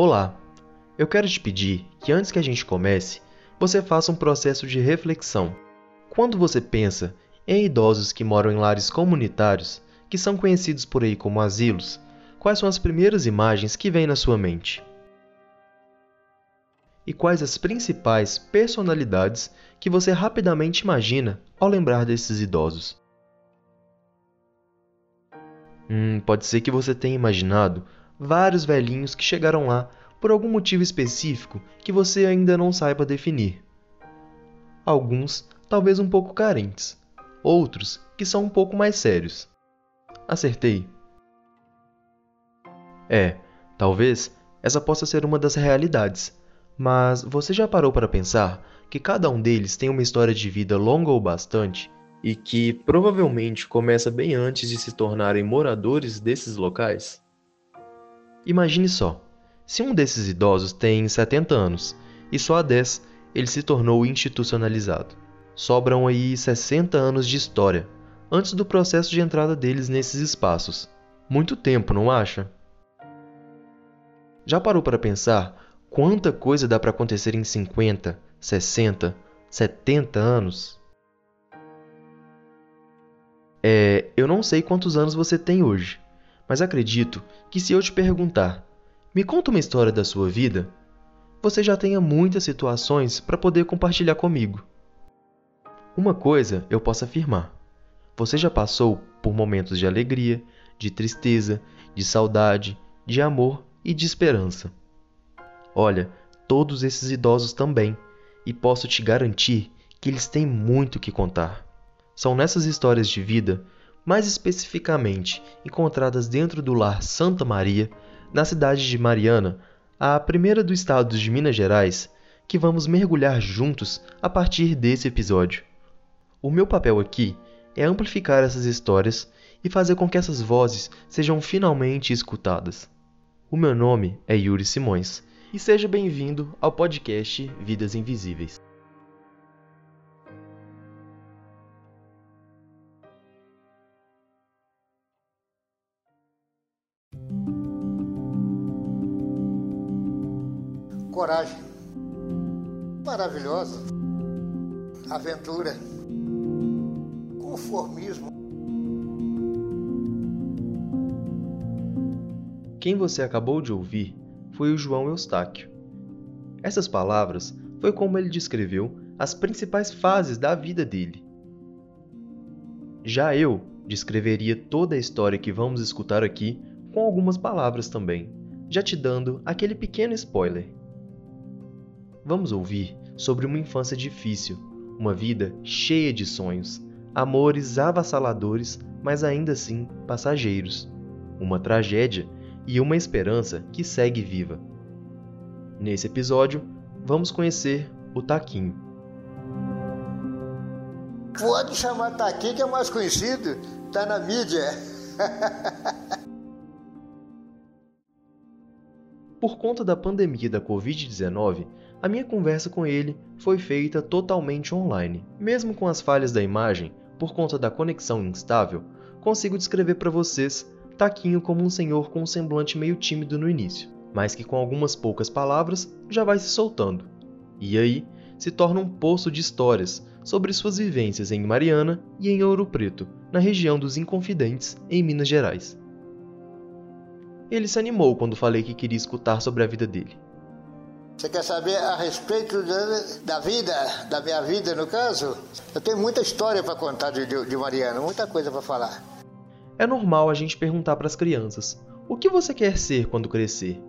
Olá! Eu quero te pedir que antes que a gente comece, você faça um processo de reflexão. Quando você pensa em idosos que moram em lares comunitários, que são conhecidos por aí como asilos, quais são as primeiras imagens que vêm na sua mente? E quais as principais personalidades que você rapidamente imagina ao lembrar desses idosos? Hum, pode ser que você tenha imaginado vários velhinhos que chegaram lá por algum motivo específico que você ainda não saiba definir. Alguns talvez um pouco carentes, outros que são um pouco mais sérios. Acertei. É, talvez essa possa ser uma das realidades, mas você já parou para pensar que cada um deles tem uma história de vida longa ou bastante e que provavelmente começa bem antes de se tornarem moradores desses locais? Imagine só, se um desses idosos tem 70 anos e só há 10 ele se tornou institucionalizado. Sobram aí 60 anos de história antes do processo de entrada deles nesses espaços. Muito tempo, não acha? Já parou para pensar quanta coisa dá para acontecer em 50, 60, 70 anos? É, eu não sei quantos anos você tem hoje, mas acredito que se eu te perguntar, me conta uma história da sua vida, você já tenha muitas situações para poder compartilhar comigo. Uma coisa eu posso afirmar: você já passou por momentos de alegria, de tristeza, de saudade, de amor e de esperança. Olha, todos esses idosos também, e posso te garantir que eles têm muito que contar. São nessas histórias de vida mais especificamente encontradas dentro do lar Santa Maria, na cidade de Mariana, a primeira do estado de Minas Gerais, que vamos mergulhar juntos a partir desse episódio. O meu papel aqui é amplificar essas histórias e fazer com que essas vozes sejam finalmente escutadas. O meu nome é Yuri Simões e seja bem-vindo ao podcast Vidas Invisíveis. Coragem. Maravilhosa. Aventura. Conformismo. Quem você acabou de ouvir foi o João Eustáquio. Essas palavras foi como ele descreveu as principais fases da vida dele. Já eu descreveria toda a história que vamos escutar aqui com algumas palavras também, já te dando aquele pequeno spoiler. Vamos ouvir sobre uma infância difícil, uma vida cheia de sonhos, amores avassaladores, mas ainda assim passageiros, uma tragédia e uma esperança que segue viva. Nesse episódio, vamos conhecer o Taquinho. Pode chamar Taquinho, que é mais conhecido, tá na mídia. Por conta da pandemia da Covid-19, a minha conversa com ele foi feita totalmente online. Mesmo com as falhas da imagem, por conta da conexão instável, consigo descrever para vocês Taquinho como um senhor com um semblante meio tímido no início, mas que com algumas poucas palavras já vai se soltando. E aí se torna um poço de histórias sobre suas vivências em Mariana e em Ouro Preto, na região dos Inconfidentes, em Minas Gerais. Ele se animou quando falei que queria escutar sobre a vida dele. Você quer saber a respeito da, vida, da minha vida no caso? Eu tenho muita história para contar de, de, de Mariana, muita coisa para falar. É normal a gente perguntar para as crianças: o que você quer ser quando crescer?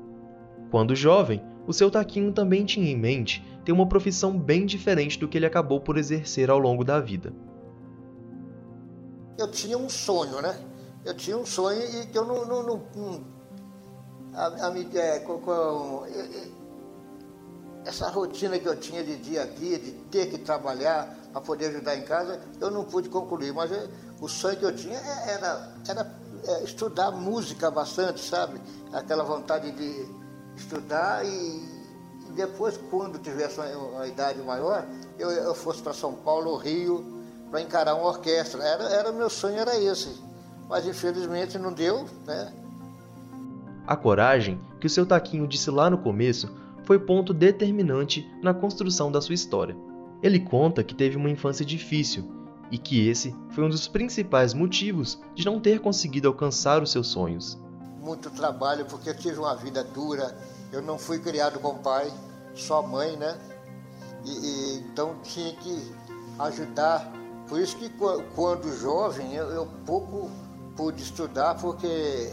Quando jovem, o seu Taquinho também tinha em mente ter uma profissão bem diferente do que ele acabou por exercer ao longo da vida. Eu tinha um sonho, né? Eu tinha um sonho e que eu não, não, não a, a, é, com, com, essa rotina que eu tinha de dia a dia, de ter que trabalhar para poder ajudar em casa, eu não pude concluir. Mas eu, o sonho que eu tinha é, era, era é, estudar música bastante, sabe? Aquela vontade de estudar e, e depois, quando tivesse uma, uma idade maior, eu, eu fosse para São Paulo Rio para encarar uma orquestra. Era, era meu sonho era esse. Mas infelizmente não deu, né? A coragem, que o seu Taquinho disse lá no começo, foi ponto determinante na construção da sua história. Ele conta que teve uma infância difícil e que esse foi um dos principais motivos de não ter conseguido alcançar os seus sonhos. Muito trabalho, porque eu tive uma vida dura, eu não fui criado com pai, só mãe, né? E, e então tinha que ajudar. Por isso que quando jovem eu, eu pouco pude estudar, porque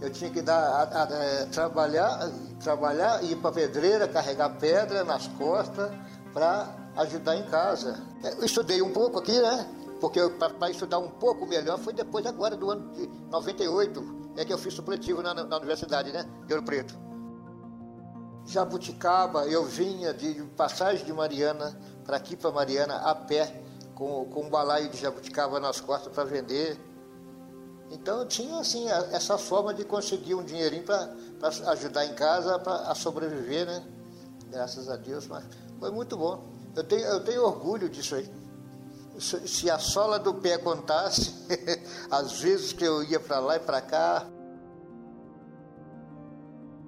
eu tinha que dar, a, a, é, trabalhar, trabalhar, ir para pedreira, carregar pedra nas costas para ajudar em casa. Eu estudei um pouco aqui, né? Porque para estudar um pouco melhor foi depois agora do ano de 98, é que eu fiz supletivo na, na universidade, né? De Ouro Preto. Jabuticaba, eu vinha de passagem de Mariana para aqui para Mariana a pé, com, com um balaio de jabuticaba nas costas para vender. Então eu tinha assim essa forma de conseguir um dinheirinho para ajudar em casa, para sobreviver, né? Graças a Deus, mas foi muito bom. Eu tenho, eu tenho orgulho disso aí. Se a sola do pé contasse, às vezes que eu ia para lá e para cá.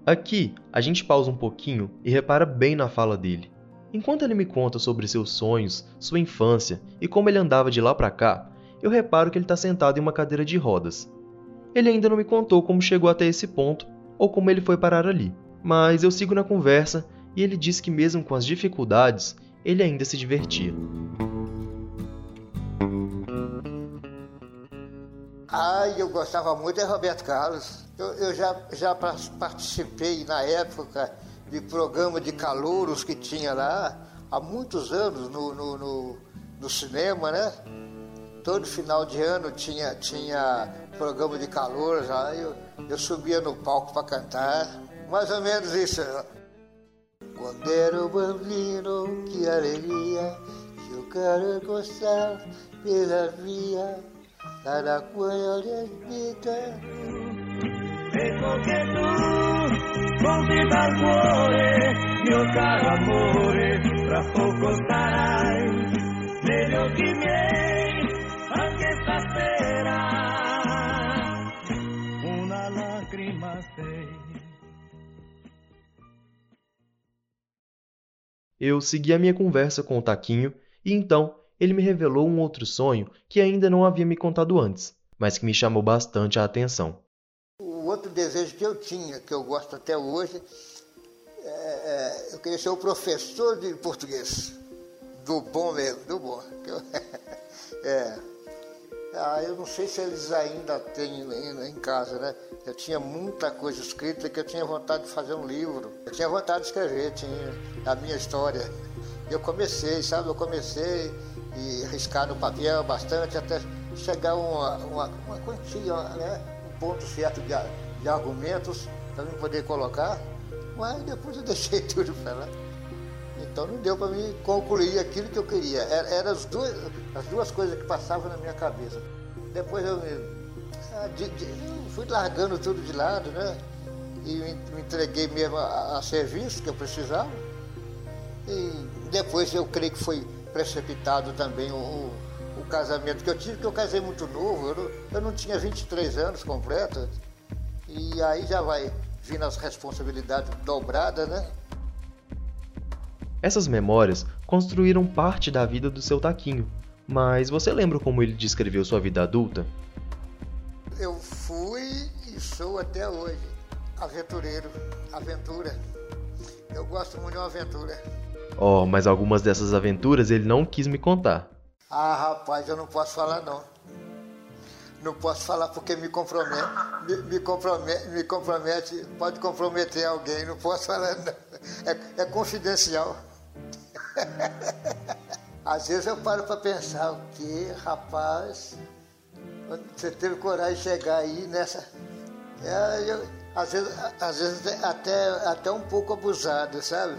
Aqui, a gente pausa um pouquinho e repara bem na fala dele. Enquanto ele me conta sobre seus sonhos, sua infância e como ele andava de lá para cá, eu reparo que ele está sentado em uma cadeira de rodas. Ele ainda não me contou como chegou até esse ponto ou como ele foi parar ali, mas eu sigo na conversa e ele diz que, mesmo com as dificuldades, ele ainda se divertia. Ai, eu gostava muito de Roberto Carlos. Eu, eu já, já participei na época de programa de calouros que tinha lá, há muitos anos no, no, no, no cinema, né? Todo final de ano tinha, tinha programa de calouros lá, eu, eu subia no palco para cantar. Mais ou menos isso. Quando era bambino, que alegria, jogar gostar pela via, cada coisa respita. Ecco che tu conti dal cuore, mio caro amore, tra poco starai negli occhi miei, anche stasera. Una lacrima sei. Eu segui a minha conversa com o Taquinho e então ele me revelou um outro sonho que ainda não havia me contado antes, mas que me chamou bastante a atenção. O outro desejo que eu tinha, que eu gosto até hoje, é, é, eu queria ser o professor de português. Do bom mesmo, do bom. é, ah, eu não sei se eles ainda têm em casa, né? Eu tinha muita coisa escrita que eu tinha vontade de fazer um livro. Eu tinha vontade de escrever, tinha a minha história. Eu comecei, sabe? Eu comecei e riscar no papel bastante até chegar uma, uma, uma quantia, né? Um ponto certo de, de argumentos para mim poder colocar. Mas depois eu deixei tudo para lá. Então não deu para mim concluir aquilo que eu queria. Eram era as, duas, as duas coisas que passavam na minha cabeça. Depois eu, ah, fui largando tudo de lado, né? E me entreguei mesmo a, a serviço que eu precisava. E depois eu creio que foi precipitado também o, o, o casamento que eu tive, que eu casei muito novo, eu não, eu não tinha 23 anos completos. E aí já vai vindo as responsabilidades dobradas, né? Essas memórias construíram parte da vida do seu Taquinho, mas você lembra como ele descreveu sua vida adulta? Eu fui e sou até hoje aventureiro, aventura. Eu gosto muito de uma aventura. Oh, mas algumas dessas aventuras ele não quis me contar. Ah, rapaz, eu não posso falar não. Não posso falar porque me compromete, me, me compromete, me compromete, pode comprometer alguém, não posso falar não. É, é confidencial. Às vezes eu paro para pensar, o que, rapaz, você teve coragem de chegar aí nessa. É, eu, às vezes, às vezes até, até um pouco abusado, sabe?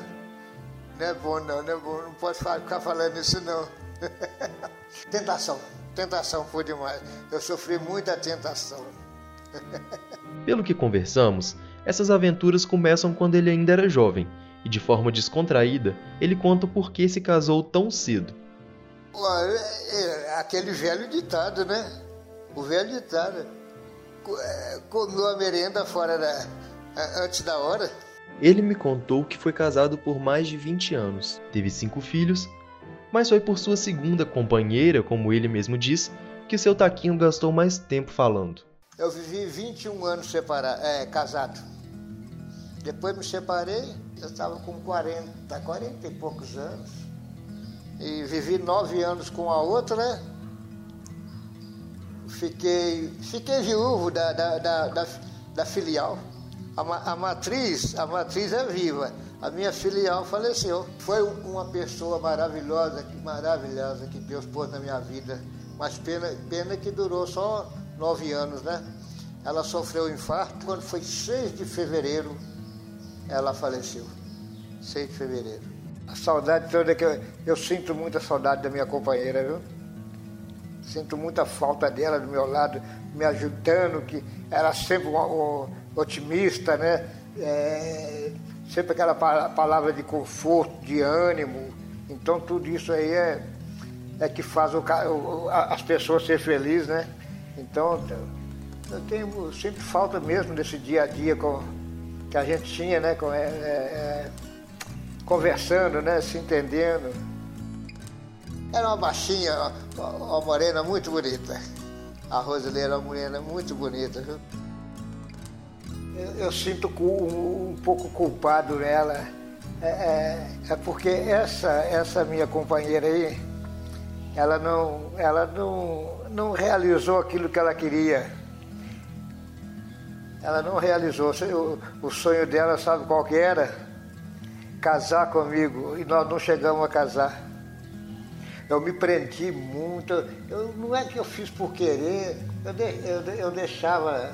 Não é bom não, não é bom, não pode ficar falando isso não. tentação, tentação foi demais. Eu sofri muita tentação. Pelo que conversamos, essas aventuras começam quando ele ainda era jovem e de forma descontraída, ele conta por que se casou tão cedo. É, é aquele velho ditado, né? O velho ditado. é, comeu a merenda fora da, antes da hora. Ele me contou que foi casado por mais de 20 anos, teve cinco filhos, mas foi por sua segunda companheira, como ele mesmo diz, que seu taquinho gastou mais tempo falando. Eu vivi 21 anos separado, é, casado. Depois me separei, eu estava com 40, 40 e poucos anos. E vivi nove anos com a outra? Fiquei, fiquei viúvo da, da, da, da, da filial. A, a, matriz, a matriz é viva. A minha filial faleceu. Foi uma pessoa maravilhosa, maravilhosa que Deus pôs na minha vida. Mas pena, pena que durou só nove anos, né? Ela sofreu um infarto. Quando foi 6 de fevereiro, ela faleceu. 6 de fevereiro. A saudade toda que eu, eu sinto muita saudade da minha companheira, viu? Sinto muita falta dela do meu lado, me ajudando, que era sempre uma, uma otimista, né? É, sempre aquela palavra de conforto, de ânimo. Então tudo isso aí é, é que faz o, o, as pessoas ser felizes, né? Então eu tenho sempre falta mesmo desse dia a dia com, que a gente tinha, né? Com, é, é, é conversando, né? Se entendendo. Era uma baixinha, uma morena muito bonita. A Roseli era uma morena muito bonita, viu? eu, eu sinto um, um, pouco culpado nela. É, é, é, porque essa, essa minha companheira aí, ela não, ela não, não realizou aquilo que ela queria. Ela não realizou. O, sonho dela, sabe qual que era? Casar comigo. E nós não chegamos a casar. Eu me prendi muito. Eu, não é que eu fiz por querer, eu, de, eu, eu deixava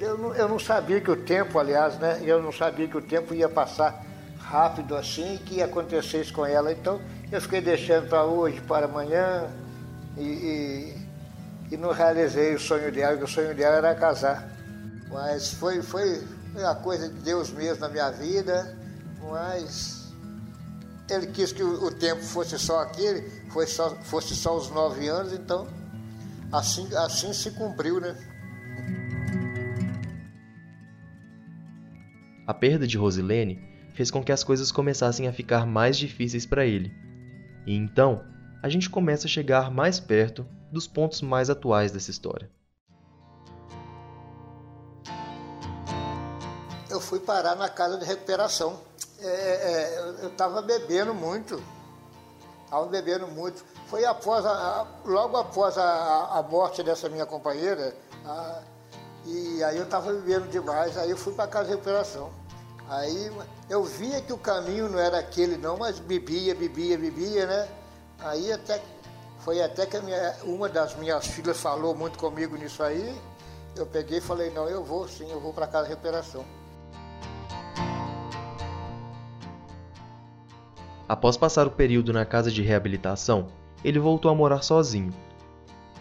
eu não, eu não sabia que o tempo, aliás, né? Eu não sabia que o tempo ia passar rápido assim, que ia acontecer isso com ela. Então eu fiquei deixando para hoje, para amanhã e, e, e, não realizei o sonho dela, que o sonho dela era casar. Mas foi, foi, a coisa de Deus mesmo na minha vida, mas ele quis que o, o tempo fosse só aquele, foi só, fosse só os nove anos, então assim, assim se cumpriu, né? A perda de Rosilene fez com que as coisas começassem a ficar mais difíceis para ele. E então, a gente começa a chegar mais perto dos pontos mais atuais dessa história. Fui parar na casa de recuperação. É, é, eu estava bebendo muito. Estava bebendo muito. Foi após a, logo após a, a, morte dessa minha companheira, a, e aí eu estava bebendo demais, aí eu fui para casa de recuperação. Aí eu via que o caminho não era aquele não, mas bebia, bebia, bebia, né? Aí até foi até que minha, uma das minhas filhas falou muito comigo nisso aí. Eu peguei e falei, não, eu vou sim, eu vou para casa de recuperação. Após passar o período na casa de reabilitação, ele voltou a morar sozinho.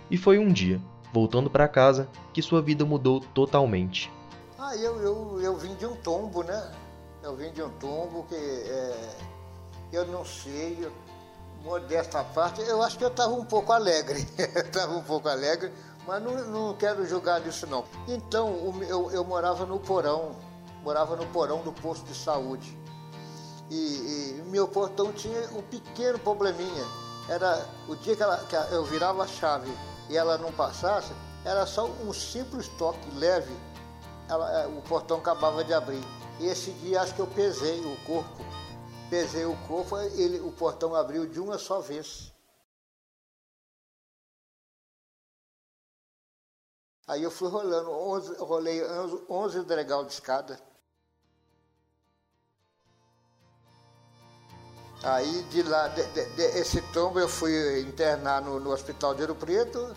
E foi um dia, voltando para casa, que sua vida mudou totalmente. Ah, eu, eu, eu vim de um tombo, né? Eu vim de um tombo que é, eu não sei, modesta parte, eu acho que eu estava um pouco alegre. estava um pouco alegre, mas não, não quero julgar disso não. Então, eu, eu morava no porão, morava no porão do posto de saúde. E, e meu portão tinha um pequeno probleminha. Era o dia que, ela, que eu virava a chave e ela não passasse, era só um simples toque leve ela, é, o portão acabava de abrir. E esse dia acho que eu pesei o corpo. Pesei o corpo, o portão abriu de uma só vez. Aí eu fui rolando, 11, rolei 11 degrau de escada. Aí de lá, de, de, de, esse tombo eu fui internar no, no Hospital de Ouro Preto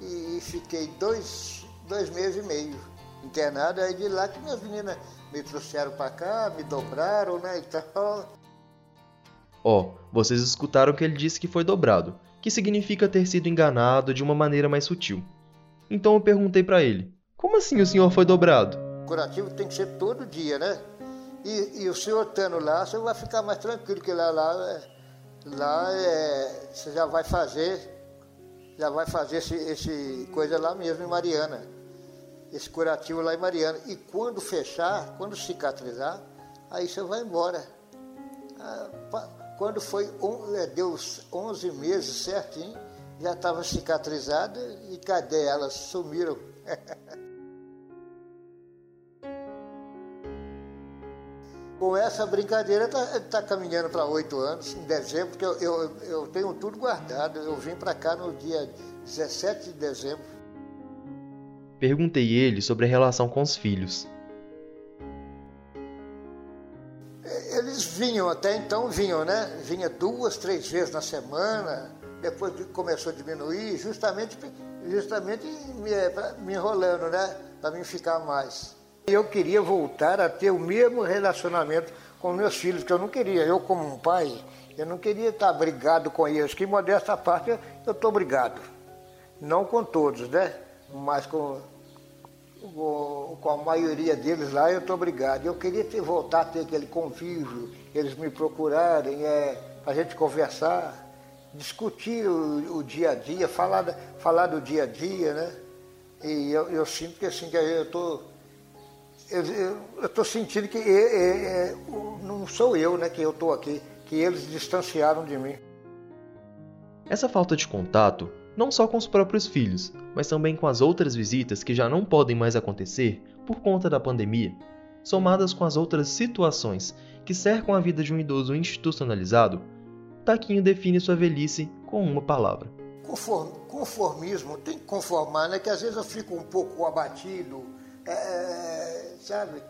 e, e fiquei dois, dois meses e meio internado, aí de lá que minhas meninas me trouxeram para cá, me dobraram, né, e tal. Ó, oh, vocês escutaram que ele disse que foi dobrado, que significa ter sido enganado de uma maneira mais sutil. Então eu perguntei para ele, como assim o senhor foi dobrado? O curativo tem que ser todo dia, né? E, e o senhor estando lá, você vai ficar mais tranquilo, que lá, lá, é, lá é, você já vai fazer, já vai fazer esse, esse coisa lá mesmo em Mariana. esse curativo lá em Mariana. E quando fechar, quando cicatrizar, aí você vai embora. Ah, quando foi, é, deu 11 meses certinho, já estava cicatrizada e cadê elas? Sumiram. Com essa brincadeira está tá caminhando para oito anos, em dezembro, porque eu, eu, eu tenho tudo guardado. Eu vim para cá no dia 17 de dezembro. Perguntei ele sobre a relação com os filhos. Eles vinham, até então vinham, né? Vinha duas, três vezes na semana, depois começou a diminuir, justamente, justamente me, me enrolando, né? Para mim ficar mais. Eu queria voltar a ter o mesmo relacionamento com meus filhos, que eu não queria. Eu, como um pai, eu não queria estar brigado com eles, que modesta parte eu estou brigado. Não com todos, né? Mas com, com, a maioria deles lá eu estou brigado. Eu queria ter, voltar a ter aquele convívio, eles me procurarem, é, a gente conversar, discutir o, o, dia a dia, falar, falar do dia a dia, né? E eu, eu sinto que assim, que eu estou eu estou sentindo que é, é, é, não sou eu né, que eu estou aqui, que eles distanciaram de mim. Essa falta de contato, não só com os próprios filhos, mas também com as outras visitas que já não podem mais acontecer por conta da pandemia, somadas com as outras situações que cercam a vida de um idoso institucionalizado, Taquinho define sua velhice com uma palavra. Conform, conformismo, tem que conformar, né? Que às vezes eu fico um pouco abatido, é, sabe?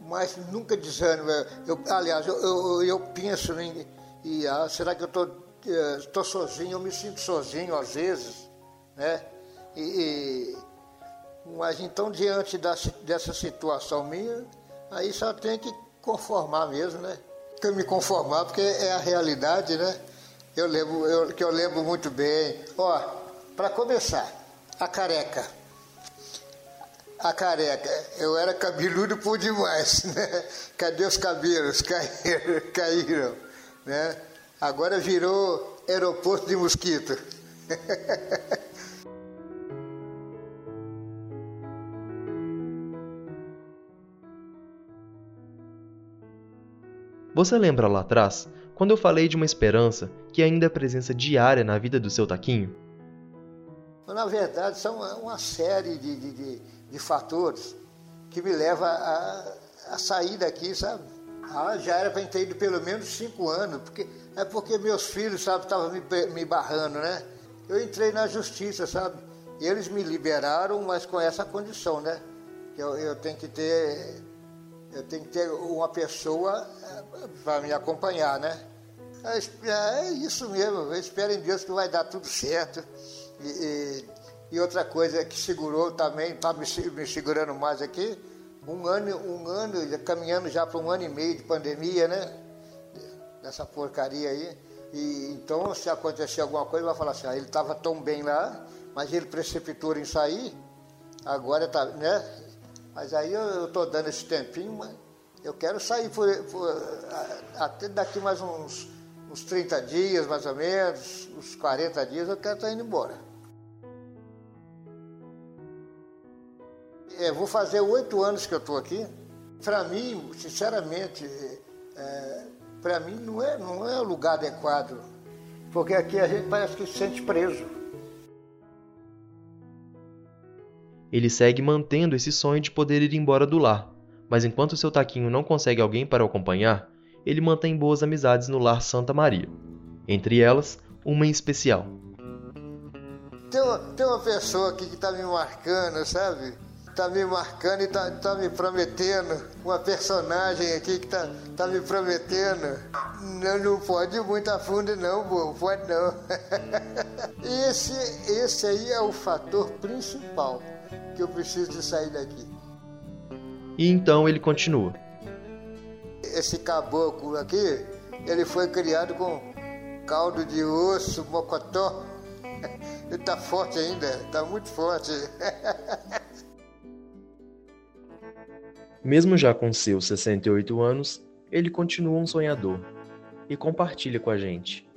Mas nunca desânimo. Eu, aliás, eu, eu, eu penso em, em ah, será que eu estou sozinho? Eu me sinto sozinho às vezes, né? E, e, mas então, diante da, dessa situação minha, aí só tem que conformar mesmo, né? Que eu me conformar, porque é a realidade, né? Eu lembro, eu, que eu lembro muito bem. Ó, para começar, a careca a careca. Eu era cabeludo por demais, né? Cadê os cabelos? Caíram, caíram, né? Agora virou aeroporto de mosquito. Você lembra lá atrás, quando eu falei de uma esperança que ainda é presença diária na vida do seu taquinho? Na verdade, são uma série de, de, de de fatores que me leva a, a sair daqui, sabe? Ah, já era para ter ido pelo menos cinco anos, porque é porque meus filhos, sabe, estavam me, me barrando, né? Eu entrei na justiça, sabe? Eles me liberaram, mas com essa condição, né? Que eu, eu tenho que ter eu tenho que ter uma pessoa eh, para me acompanhar, né? É, é isso mesmo, eu espero em Deus que vai dar tudo certo. E, e outra coisa que segurou também, está me, me, segurando mais aqui, um ano, um ano, caminhando já para um ano e meio de pandemia, né? Dessa porcaria aí. E então, se acontecer alguma coisa, vai falar assim, ah, ele estava tão bem lá, mas ele precipitou em sair, agora está, né? Mas aí eu estou dando esse tempinho, mas eu quero sair por, por, até daqui mais uns, uns 30 dias, mais ou menos, uns 40 dias, eu quero estar tá indo embora. É, vou fazer oito anos que eu estou aqui. Para mim, sinceramente, é, para mim não é, não é o lugar adequado, porque aqui a gente parece que se sente preso. Ele segue mantendo esse sonho de poder ir embora do lar, mas enquanto seu taquinho não consegue alguém para o acompanhar, ele mantém boas amizades no lar Santa Maria. Entre elas, uma em especial. Tem uma, tem uma pessoa aqui que está me marcando, sabe? Tá me marcando e tá, tá me prometendo. Uma personagem aqui que tá, tá me prometendo. Não, não pode ir muito a fundo não, pô, pode não. esse, esse aí é o fator principal que eu preciso de sair daqui. E então ele continua. Esse caboclo aqui, ele foi criado com caldo de osso, mocotó. Ele tá forte ainda, tá muito forte. Mesmo já com seus 68 anos, ele continua um sonhador e compartilha com a gente.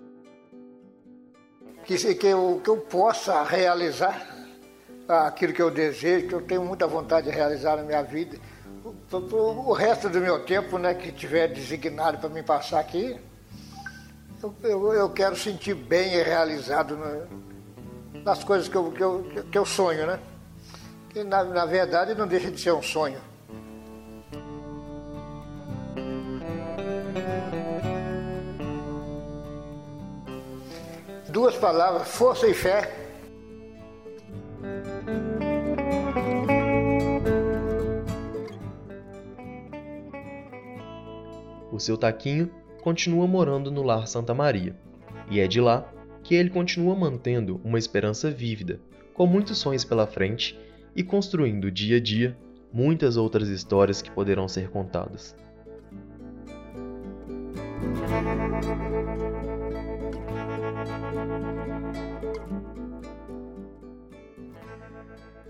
Que, que, eu, que eu possa realizar aquilo que eu desejo, que eu tenho muita vontade de realizar na minha vida. O, o, o resto do meu tempo, né, que tiver designado para me passar aqui, eu, eu, eu, quero sentir bem e realizado nas coisas que eu, que eu, que eu sonho, né? Que na, na verdade não deixa de ser um sonho. Duas palavras, força e fé. O seu Taquinho continua morando no Lar Santa Maria, e é de lá que ele continua mantendo uma esperança vívida, com muitos sonhos pela frente e construindo dia a dia muitas outras histórias que poderão ser contadas.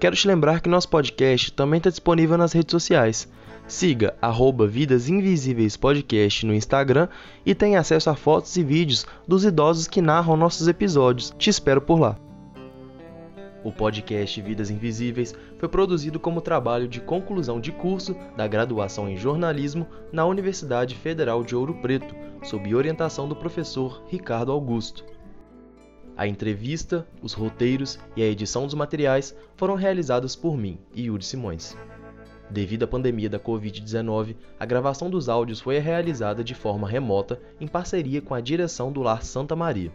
Quero te lembrar que nosso podcast também está disponível nas redes sociais. Siga arroba Vidas Invisíveis Podcast no Instagram e tenha acesso a fotos e vídeos dos idosos que narram nossos episódios. Te espero por lá. O podcast Vidas Invisíveis foi produzido como trabalho de conclusão de curso da graduação em jornalismo na Universidade Federal de Ouro Preto, sob orientação do professor Ricardo Augusto. A entrevista, os roteiros e a edição dos materiais foram realizados por mim e Yuri Simões. Devido à pandemia da Covid-19, a gravação dos áudios foi realizada de forma remota em parceria com a direção do Lar Santa Maria.